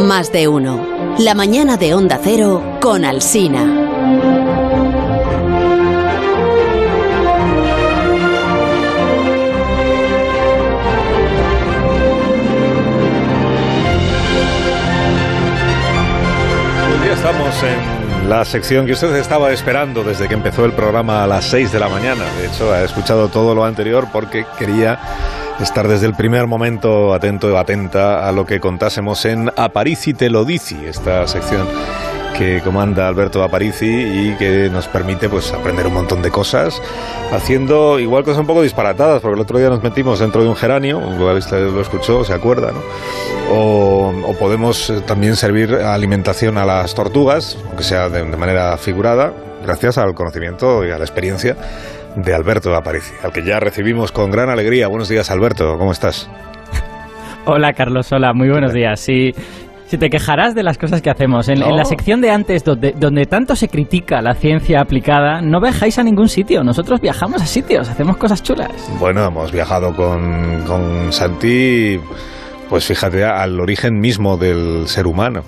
Más de uno. La mañana de Onda Cero con Alsina. Estamos en la sección que usted estaba esperando desde que empezó el programa a las 6 de la mañana. De hecho, ha escuchado todo lo anterior porque quería estar desde el primer momento atento atenta a lo que contásemos en Aparici te lo dici, esta sección que comanda Alberto Aparici y que nos permite pues aprender un montón de cosas haciendo igual cosas un poco disparatadas porque el otro día nos metimos dentro de un geranio usted lo escuchó se acuerda ¿no? o, o podemos eh, también servir alimentación a las tortugas aunque sea de, de manera figurada gracias al conocimiento y a la experiencia de Alberto Aparici al que ya recibimos con gran alegría buenos días Alberto ¿cómo estás? Hola Carlos, hola, muy buenos días. Sí, si te quejarás de las cosas que hacemos. En, en la sección de antes, donde, donde tanto se critica la ciencia aplicada, no viajáis a ningún sitio. Nosotros viajamos a sitios, hacemos cosas chulas. Bueno, hemos viajado con, con Santi, pues fíjate, al origen mismo del ser humano.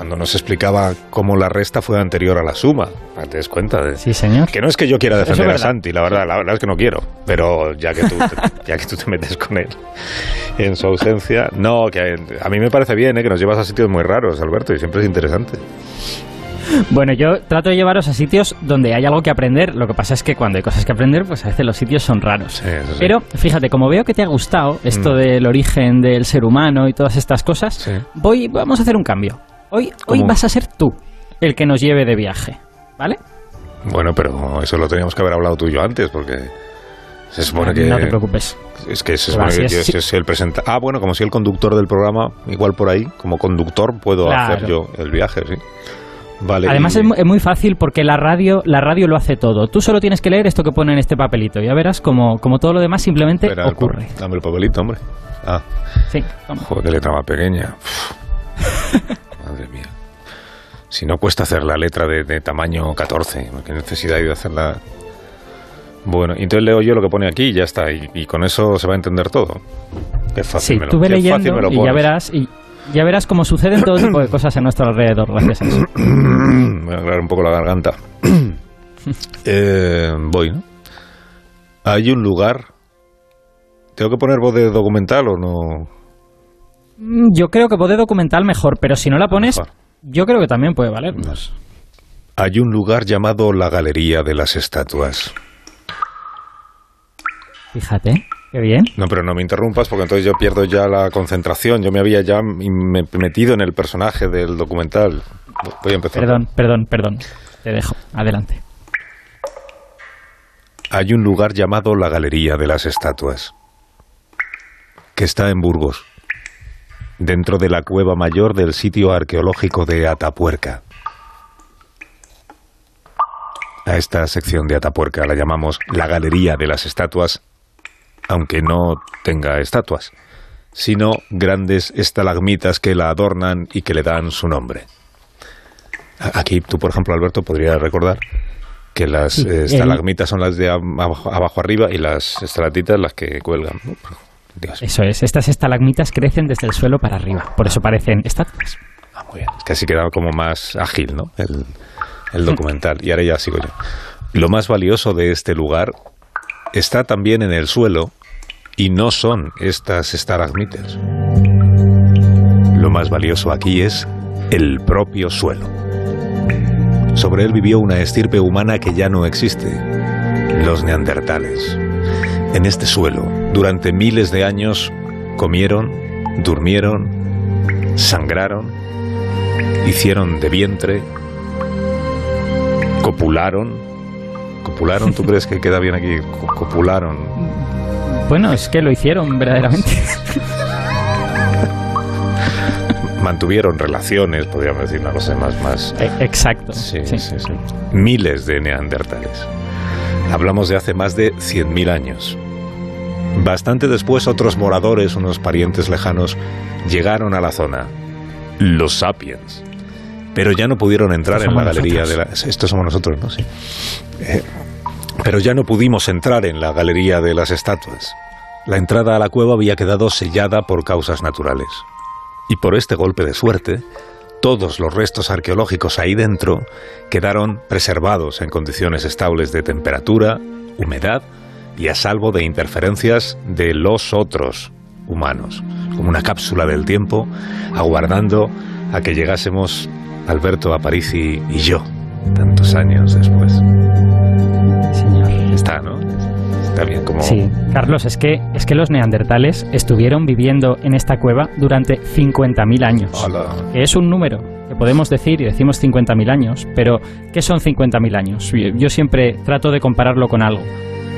Cuando nos explicaba cómo la resta fue anterior a la suma. ¿Te das cuenta? De... Sí, señor. Que no es que yo quiera defender a. Santi, la verdad, la verdad es que no quiero. Pero ya que tú, te- ya que tú te metes con él en su ausencia, no, que a mí me parece bien, ¿eh? que nos llevas a sitios muy raros, Alberto, y siempre es interesante. Bueno, yo trato de llevaros a sitios donde hay algo que aprender. Lo que pasa es que cuando hay cosas que aprender, pues a veces los sitios son raros. Sí, eso sí. Pero fíjate, como veo que te ha gustado esto Mm. del origen del ser humano y todas estas cosas, Sí. voy, vamos a hacer un cambio. Hoy, hoy vas a ser tú el que nos lleve de viaje, ¿vale? Bueno, pero eso lo teníamos que haber hablado tú y yo antes, porque se supone que... No te preocupes. Es que se supone que yo, sí. soy el presenta. Ah, bueno, como soy el conductor del programa, igual por ahí, como conductor puedo Claro. hacer yo el viaje, sí. Vale. Además y- es, mu- es muy fácil porque la radio, la radio lo hace todo. Tú solo tienes que leer esto que pone en este papelito. Ya verás como, como todo lo demás simplemente Espera, el ocurre. Dame el papelito, hombre. Ah, Sí, vamos. joder, qué letra más pequeña. Madre mía. Si no cuesta hacer la letra de, de tamaño 14, qué necesidad hay de hacerla. Bueno, entonces leo yo lo que pone aquí y ya está. Y, y con eso se va a entender todo. Qué fácil Sí, me lo, tú ve leyendo me lo y ya verás y ya verás cómo suceden todo tipo de cosas a nuestro alrededor gracias a eso. Voy a aclarar un poco la garganta. Eh, voy, ¿no? Hay un lugar. ¿Tengo que poner voz de documental o no? Mm, Yo creo que puede documental mejor, pero si no la pones, Mejor. yo creo que también puede valernos. Hay un lugar llamado la Galería de las Estatuas. Fíjate, qué bien. No, pero no me interrumpas porque entonces yo pierdo ya la concentración. Yo me había ya metido en el personaje del documental. Voy a empezar. Perdón, perdón, perdón. Te dejo. Adelante. Hay un lugar llamado la Galería de las Estatuas, que está en Burgos, dentro de la cueva mayor del sitio arqueológico de Atapuerca. A esta sección de Atapuerca la llamamos la Galería de las Estatuas, aunque no tenga estatuas, sino grandes estalagmitas que la adornan y que le dan su nombre. Aquí tú, por ejemplo, Alberto, podrías recordar que las eh, estalagmitas son las de abajo, abajo arriba y las estalactitas las que cuelgan. ¿no? Eso es. Estas estalagmitas crecen desde el suelo para arriba. Por eso parecen estatuas. ah, muy bien. Es que así quedaba como más ágil, ¿no? El, el documental. Y ahora ya sigo yo. Lo más valioso de este lugar está también en el suelo y no son estas estalagmitas. Lo más valioso aquí es el propio suelo. Sobre él vivió una estirpe humana que ya no existe, los neandertales. En este suelo, durante miles de años, comieron, durmieron, sangraron, hicieron de vientre, copularon. ¿Copularon? ¿Tú crees que queda bien aquí? Co- Copularon. Bueno, es que lo hicieron verdaderamente. Mantuvieron relaciones, podríamos decir una cosa más, más Eh, Exacto. Sí, sí. sí, sí. Miles de neandertales. Hablamos de hace más de 100.000 años. Bastante después otros moradores, unos parientes lejanos, llegaron a la zona. Los sapiens. Pero ya no pudieron entrar en la galería nosotros. de la... Estos somos nosotros, ¿no? Sí. Eh, pero ya no pudimos entrar en la galería de las estatuas. La entrada a la cueva había quedado sellada por causas naturales. Y por este golpe de suerte, todos los restos arqueológicos ahí dentro quedaron preservados en condiciones estables de temperatura, humedad y a salvo de interferencias de los otros humanos, como una cápsula del tiempo, aguardando a que llegásemos Alberto Aparici y yo, tantos años después. Señor. Está, ¿no? Está bien como... Sí, Carlos, es que, es que los neandertales estuvieron viviendo en esta cueva durante 50.000 años. Hola. Es un número que podemos decir y decimos 50.000 años, pero ¿qué son 50.000 años? Yo- Yo siempre trato de compararlo con algo.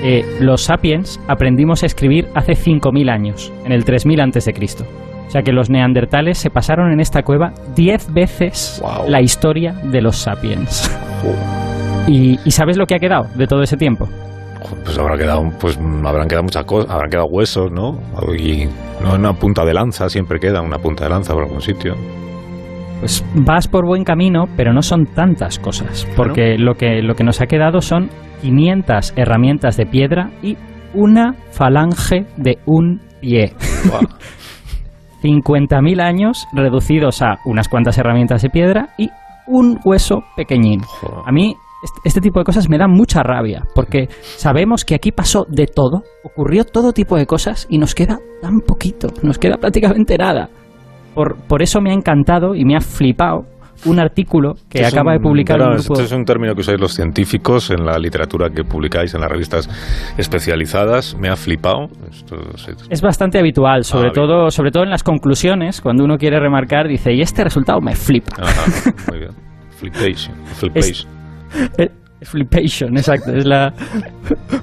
Eh, los sapiens aprendimos a escribir hace 5.000 años, en el 3000 antes de Cristo. O sea que los neandertales se pasaron en esta cueva 10 veces Wow. la historia de los sapiens. ¿Y, y sabes lo que ha quedado de todo ese tiempo? Pues habrá quedado, pues habrán quedado muchas cosas, habrán quedado huesos, ¿no? Y no una punta de lanza, siempre queda una punta de lanza por algún sitio. Pues vas por buen camino, pero no son tantas cosas, porque lo que, lo que nos ha quedado son 500 herramientas de piedra y una falange de un pie. Buah. 50.000 años reducidos a unas cuantas herramientas de piedra y un hueso pequeñín. Joder. A mí est- este tipo de cosas me dan mucha rabia, porque sabemos que aquí pasó de todo, ocurrió todo tipo de cosas y nos queda tan poquito, nos queda prácticamente nada. Por, por eso me ha encantado y me ha flipado un artículo que es acaba de publicar un grupo... Este es un término que usáis los científicos en la literatura que publicáis en las revistas especializadas. Me ha flipado. Esto Es bastante habitual, sobre Ah, bien. todo, sobre todo en las conclusiones, cuando uno quiere remarcar, dice, y este resultado me flipa. Ajá, muy bien. Flipation. flipation. Eh, Flipation, exacto. Es la...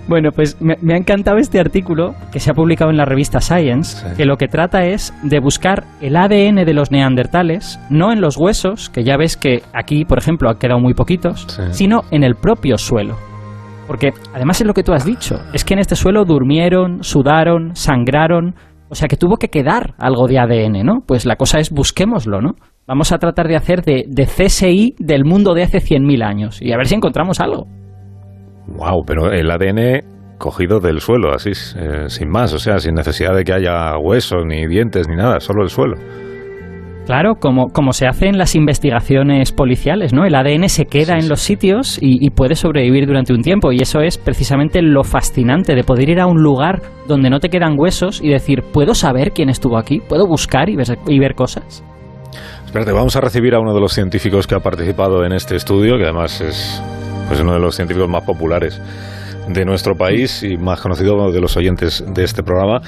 Bueno, pues me, me ha encantado este artículo que se ha publicado en la revista Science, Sí. que lo que trata es de buscar el ADN de los neandertales, no en los huesos, que ya ves que aquí, por ejemplo, han quedado muy poquitos, Sí. sino en el propio suelo. Porque además es lo que tú has dicho, es que en este suelo durmieron, sudaron, sangraron, o sea que tuvo que quedar algo de ADN, ¿no? Pues la cosa es busquémoslo, ¿no? Vamos a tratar de hacer de, de CSI del mundo de hace 100.000 años y a ver si encontramos algo. Wow, pero el ADN cogido del suelo, así, eh, sin más, o sea, sin necesidad de que haya huesos, ni dientes, ni nada, solo el suelo. Claro, como, como se hace en las investigaciones policiales, ¿no? El ADN se queda Sí, en sí. los sitios y, y puede sobrevivir durante un tiempo. Y eso es precisamente lo fascinante de poder ir a un lugar donde no te quedan huesos y decir, ¿puedo saber quién estuvo aquí? ¿Puedo buscar y ver, y ver cosas? Espérate, vamos a recibir a uno de los científicos que ha participado en este estudio, que además es pues, uno de los científicos más populares de nuestro país y más conocido de los oyentes de este programa,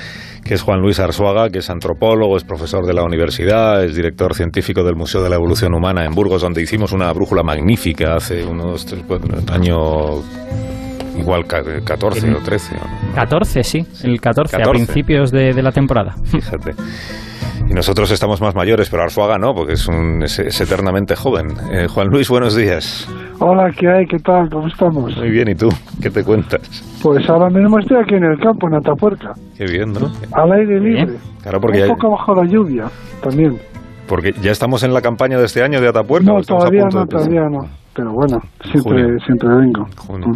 que es Juan Luis Arzuaga, que es antropólogo, es profesor de la universidad, es director científico del Museo de la Evolución Humana en Burgos, donde hicimos una brújula magnífica hace unos tres, cuatro, año igual ca- 14 o 13. ¿no? 14, sí, el 14, 14. a principios de, de la temporada. Fíjate. Y nosotros estamos más mayores, pero Arzuaga no, porque es, un, es, es eternamente joven. Eh, Juan Luis, buenos días. Hola, ¿qué hay? ¿Qué tal? ¿Cómo estamos? Muy bien, ¿y tú? ¿Qué te cuentas? Pues ahora mismo estoy aquí en el campo, en Atapuerca, Qué bien, ¿no? al aire Bien. libre. Claro, porque Un ya, poco bajo la lluvia también. porque ya estamos en la campaña de este año de Atapuerca. ¿o No, todavía no, de- todavía no. Pero bueno, siempre, Junio. siempre vengo. Junio.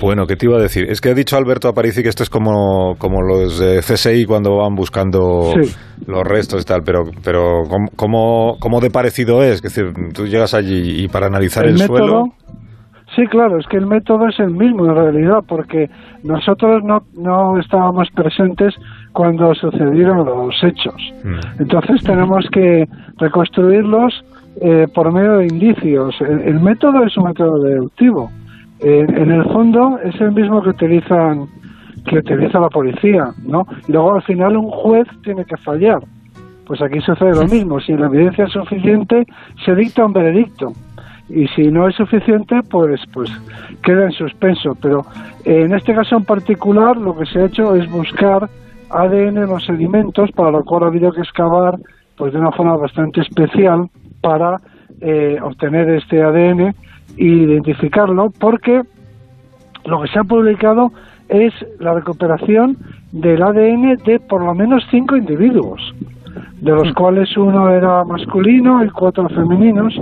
Bueno, ¿qué te iba a decir? Es que ha dicho Alberto Aparici que esto es como, como los de CSI cuando van buscando Sí. los restos y tal, pero, pero ¿cómo, cómo, de parecido es? Es decir, tú llegas allí y para analizar el, método, suelo... sí, claro, es que el método es el mismo en realidad, porque nosotros no, no estábamos presentes cuando sucedieron los hechos. Mm. Entonces tenemos que reconstruirlos eh, por medio de indicios. El, el método es un método deductivo. Eh, en el fondo es el mismo que utilizan que utiliza la policía, ¿no? Y luego al final un juez tiene que fallar. Pues aquí sucede lo mismo. Si la evidencia es suficiente, se dicta un veredicto. Y si no es suficiente, pues, pues queda en suspenso. Pero eh, en este caso en particular, lo que se ha hecho es buscar ADN en los sedimentos, para lo cual ha habido que excavar pues de una forma bastante especial para eh, obtener este ADN identificarlo, porque lo que se ha publicado es la recuperación del ADN de por lo menos cinco individuos, de los cuales uno era masculino y cuatro femeninos.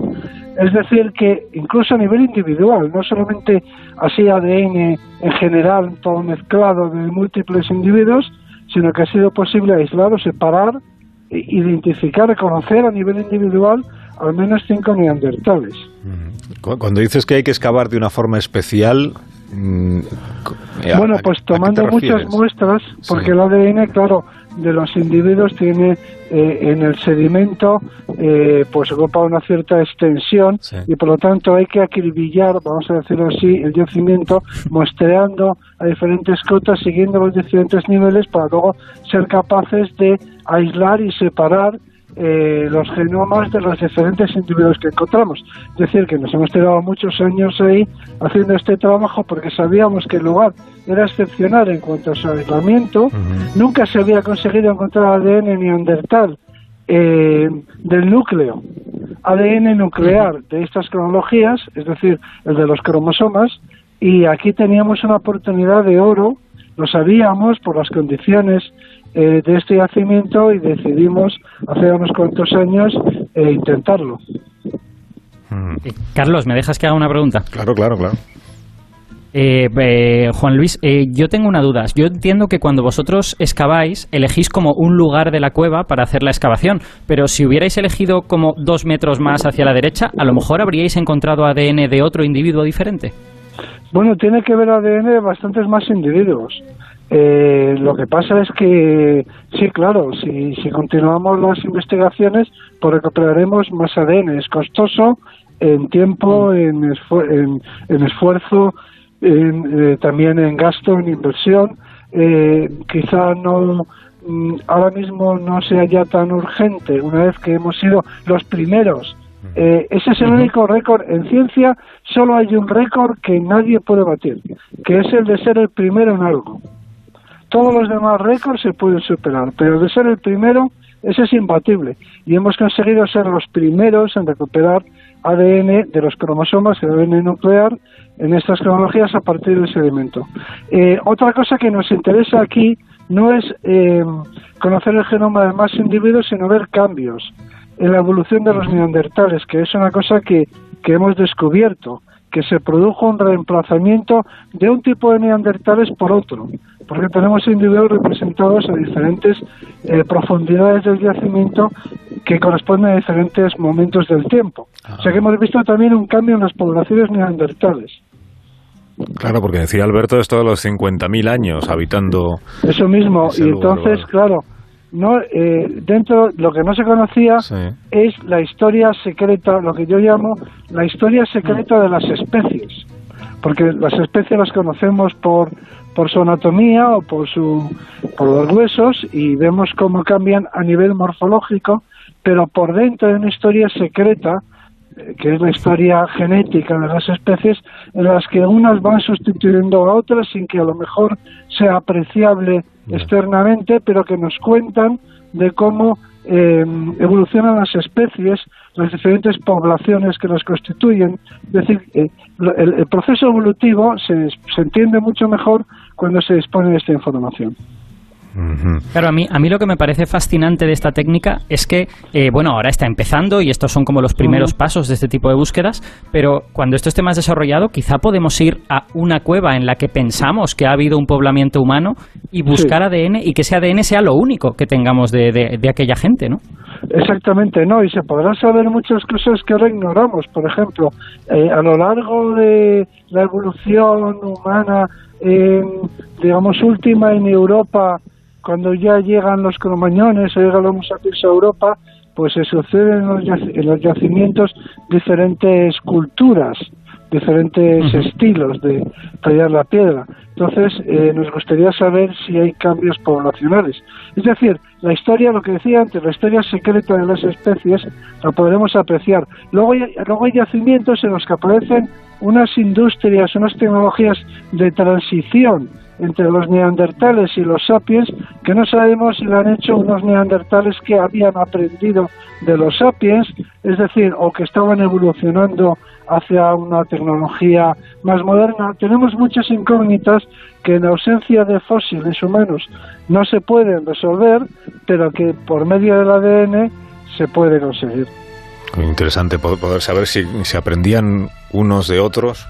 Es decir, que incluso a nivel individual, no solamente así ADN en general, todo mezclado de múltiples individuos, sino que ha sido posible aislar o separar identificar, reconocer a nivel individual al menos cinco neandertales. Mm. Cuando dices que hay que excavar de una forma especial, mm, bueno, pues tomando muchas muestras, porque el ADN, claro, de los individuos tiene eh, en el sedimento, eh, pues ocupa una cierta extensión y por lo tanto hay que acribillar, vamos a decirlo así, el yacimiento, muestreando a diferentes cotas, siguiendo los diferentes niveles para luego ser capaces de aislar y separar eh, los genomas de los diferentes individuos que encontramos. Es decir, que nos hemos tirado muchos años ahí haciendo este trabajo porque sabíamos que el lugar era excepcional en cuanto a su aislamiento. Nunca se había conseguido encontrar ADN neandertal eh, del núcleo, ADN nuclear de estas cronologías, es decir, el de los cromosomas, y aquí teníamos una oportunidad de oro, lo sabíamos por las condiciones eh, de este yacimiento y decidimos hace unos cuantos años eh, intentarlo. Mm. Eh, Carlos, ¿me dejas que haga una pregunta? Claro, claro, claro. Juan Luis, yo tengo una duda. Yo entiendo que cuando vosotros excaváis, elegís como un lugar de la cueva para hacer la excavación, pero si hubierais elegido como dos metros más hacia la derecha, a lo mejor habríais encontrado ADN de otro individuo diferente. Bueno, tiene que ver ADN de bastantes más individuos. Eh, lo que pasa es que, sí, claro, si, si continuamos las investigaciones, pues recuperaremos más ADN. Es costoso en tiempo, mm. en, en, esfuerzo, en, eh, también en gasto, en inversión. Eh, quizá no mm, ahora mismo no sea ya tan urgente una vez que hemos sido los primeros eh, ese es el único récord. En ciencia solo hay un récord que nadie puede batir, que es el de ser el primero en algo. Todos los demás récords se pueden superar, pero de ser el primero, ese es imbatible. Y hemos conseguido ser los primeros en recuperar ADN de los cromosomas, el ADN nuclear, en estas cronologías a partir del sedimento. Eh, otra cosa que nos interesa aquí no es eh, conocer el genoma de más individuos, sino ver cambios en la evolución de los neandertales, que es una cosa que, que hemos descubierto, que se produjo un reemplazamiento de un tipo de neandertales por otro porque tenemos individuos representados a diferentes eh, profundidades del yacimiento que corresponden a diferentes momentos del tiempo. O sea que hemos visto también un cambio en las poblaciones neandertales. Claro, porque decía Alberto esto de los 50.000 años habitando. Eso mismo, y entonces, claro, no eh, dentro lo que no se conocía es la historia secreta, lo que yo llamo la historia secreta de las especies, porque las especies las conocemos por por su anatomía o por, su, por los huesos y vemos cómo cambian a nivel morfológico, pero por dentro de una historia secreta, eh, que es la historia genética de las especies, en las que unas van sustituyendo a otras sin que a lo mejor sea apreciable externamente, pero que nos cuentan de cómo eh, evolucionan las especies, las diferentes poblaciones que las constituyen. Es decir, eh, el, proceso evolutivo se, se entiende mucho mejor cuando se dispone de esta información. Claro, a mí, a mí lo que me parece fascinante de esta técnica es que, eh, bueno, ahora está empezando y estos son como los primeros pasos de este tipo de búsquedas, pero cuando esto esté más desarrollado, quizá podemos ir a una cueva en la que pensamos que ha habido un poblamiento humano y buscar ADN y que ese ADN sea lo único que tengamos de, de, aquella gente, ¿no? Exactamente, no, y se podrán saber muchas cosas que ahora ignoramos. Por ejemplo, eh, a lo largo de la evolución humana, digamos, última en Europa, cuando ya llegan los cromañones o llegan los sapiens a Europa, pues se suceden en los, yacimientos diferentes culturas, diferentes estilos de tallar la piedra. Entonces, eh, nos gustaría saber si hay cambios poblacionales. Es decir, la historia, lo que decía antes, la historia secreta de las especies, la podremos apreciar. Luego luego hay yacimientos en los que aparecen unas industrias, unas tecnologías de transición entre los neandertales y los sapiens, que no sabemos si lo han hecho unos neandertales que habían aprendido de los sapiens, es decir, o que estaban evolucionando hacia una tecnología más moderna. Tenemos muchas incógnitas que en ausencia de fósiles humanos no se pueden resolver, pero que por medio del ADN se puede conseguir. Interesante poder saber si, si aprendían unos de otros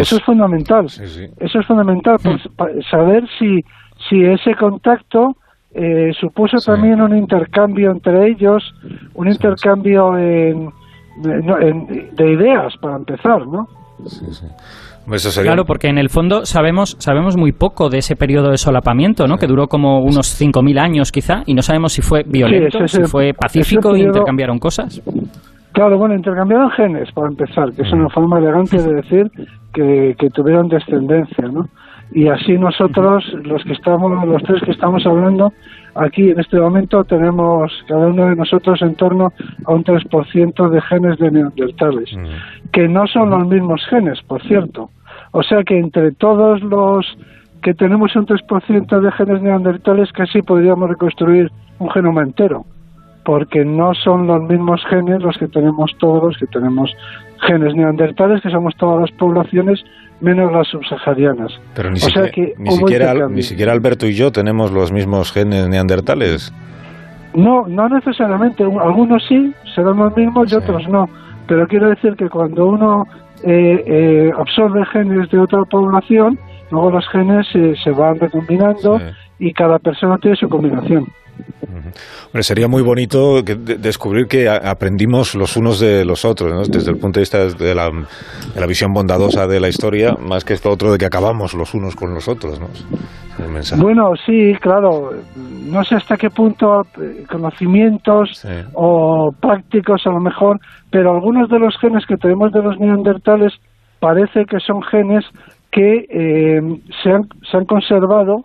eso es fundamental. Eso es fundamental, pues, saber si, si ese contacto eh, supuso también un intercambio entre ellos, un intercambio en, de ideas, para empezar, ¿no? Sí, sí. Claro, porque en el fondo sabemos sabemos muy poco de ese periodo de solapamiento, ¿no? Que duró como unos 5.000 años quizá, y no sabemos si fue violento, si fue pacífico y intercambiaron cosas. Claro, bueno, intercambiaron genes, para empezar, que es una forma elegante de decir que, que tuvieron descendencia, ¿no? Y así nosotros, los que estamos, los tres que estamos hablando, aquí en este momento tenemos cada uno de nosotros en torno a un 3% de genes de neandertales, que no son los mismos genes, por cierto. O sea que entre todos los que tenemos un 3% de genes neandertales, casi podríamos reconstruir un genoma entero, porque no son los mismos genes los que tenemos todos, los que tenemos genes neandertales, que somos todas las poblaciones, menos las subsaharianas. Pero ni, siquiera, ni siquiera Alberto y yo tenemos los mismos genes neandertales. No, no necesariamente. Algunos sí, serán los mismos y otros no. Pero quiero decir que cuando uno eh, eh, absorbe genes de otra población, luego los genes se van recombinando y cada persona tiene su combinación. sería muy bonito descubrir que aprendimos los unos de los otros, desde el punto de vista de la, visión bondadosa de la historia, más que esto otro de que acabamos los unos con los otros. Bueno, sí, claro. No sé hasta qué punto eh, conocimientos o prácticos a lo mejor, pero algunos de los genes que tenemos de los neandertales parece que son genes que eh, se, han, se han conservado,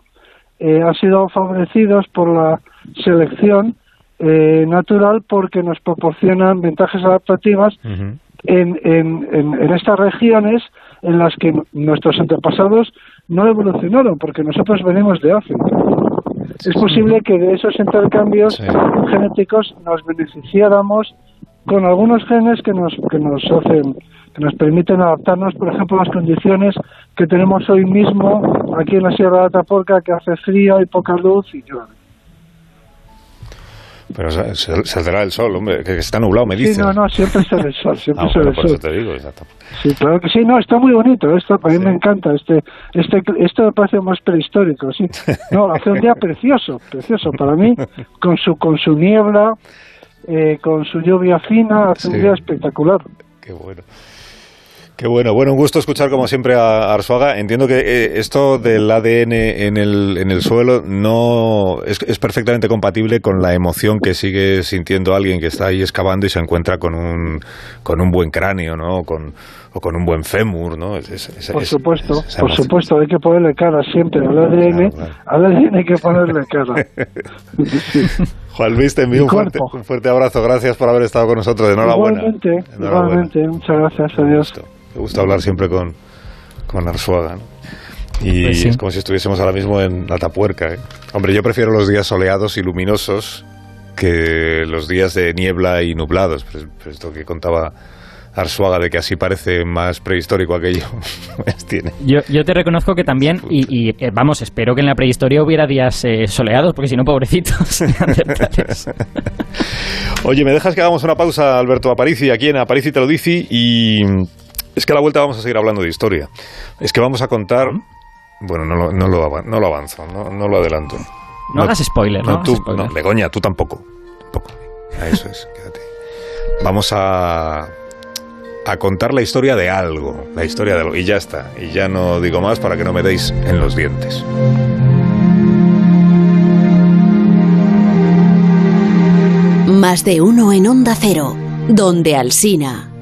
eh, han sido favorecidos por la selección eh, natural porque nos proporcionan ventajas adaptativas en, en, en, estas regiones en las que nuestros antepasados no evolucionaron, porque nosotros venimos de África. Es posible que de esos intercambios genéticos nos beneficiáramos con algunos genes que nos, que nos hacen que nos permiten adaptarnos, por ejemplo, a las condiciones que tenemos hoy mismo aquí en la Sierra de Ataporca, que hace frío y poca luz y llueve. Pero saldrá el sol, hombre, que está nublado, me dice. Sí, no, no, siempre sale el sol, siempre ah, sale el sol. te digo, exacto. Sí, claro que sí, no, está muy bonito, esto a mí me encanta, este, este, esto me parece más prehistórico, sí. No, hace un día precioso, precioso para mí, con su, con su niebla, eh, con su lluvia fina, hace un día espectacular. Qué bueno. Qué bueno, bueno, un gusto escuchar como siempre a Arzuaga. Entiendo que eh, esto del ADN en el, en el suelo no es, es, perfectamente compatible con la emoción que sigue sintiendo alguien que está ahí excavando y se encuentra con un, con un buen cráneo, ¿no? Con, o con un buen fémur, ¿no? por supuesto, por supuesto, hay que ponerle cara siempre al ADN, al ADN hay que ponerle cara. Juan Luis, te envío un fuerte, un fuerte, abrazo, gracias por haber estado con nosotros, enhorabuena. Igualmente, igualmente, muchas gracias, adiós. Me gusta hablar siempre con, con Arzuaga, Y pues es como si estuviésemos ahora mismo en la tapuerca. ¿eh? Hombre, yo prefiero los días soleados y luminosos que los días de niebla y nublados. Pero, esto que contaba Arzuaga de que así parece más prehistórico aquello. Tiene. Yo, yo, te reconozco que también, y, eh, vamos, espero que en la prehistoria hubiera días eh, soleados, porque si no, pobrecitos. Oye, ¿me dejas que hagamos una pausa, Alberto Aparici, aquí en Aparici te lo dice, y es que a la vuelta vamos a seguir hablando de historia. Es que vamos a contar... Bueno, no lo, no lo, avanzo, no, lo adelanto. No, hagas spoiler, ¿no? Tú, no, Begoña, tú tampoco. tampoco. Eso es, quédate. Vamos a, a contar la historia de algo. La historia de algo. Y ya está. Y ya no digo más para que no me deis en los dientes. Más de uno en Onda Cero, donde Alsina.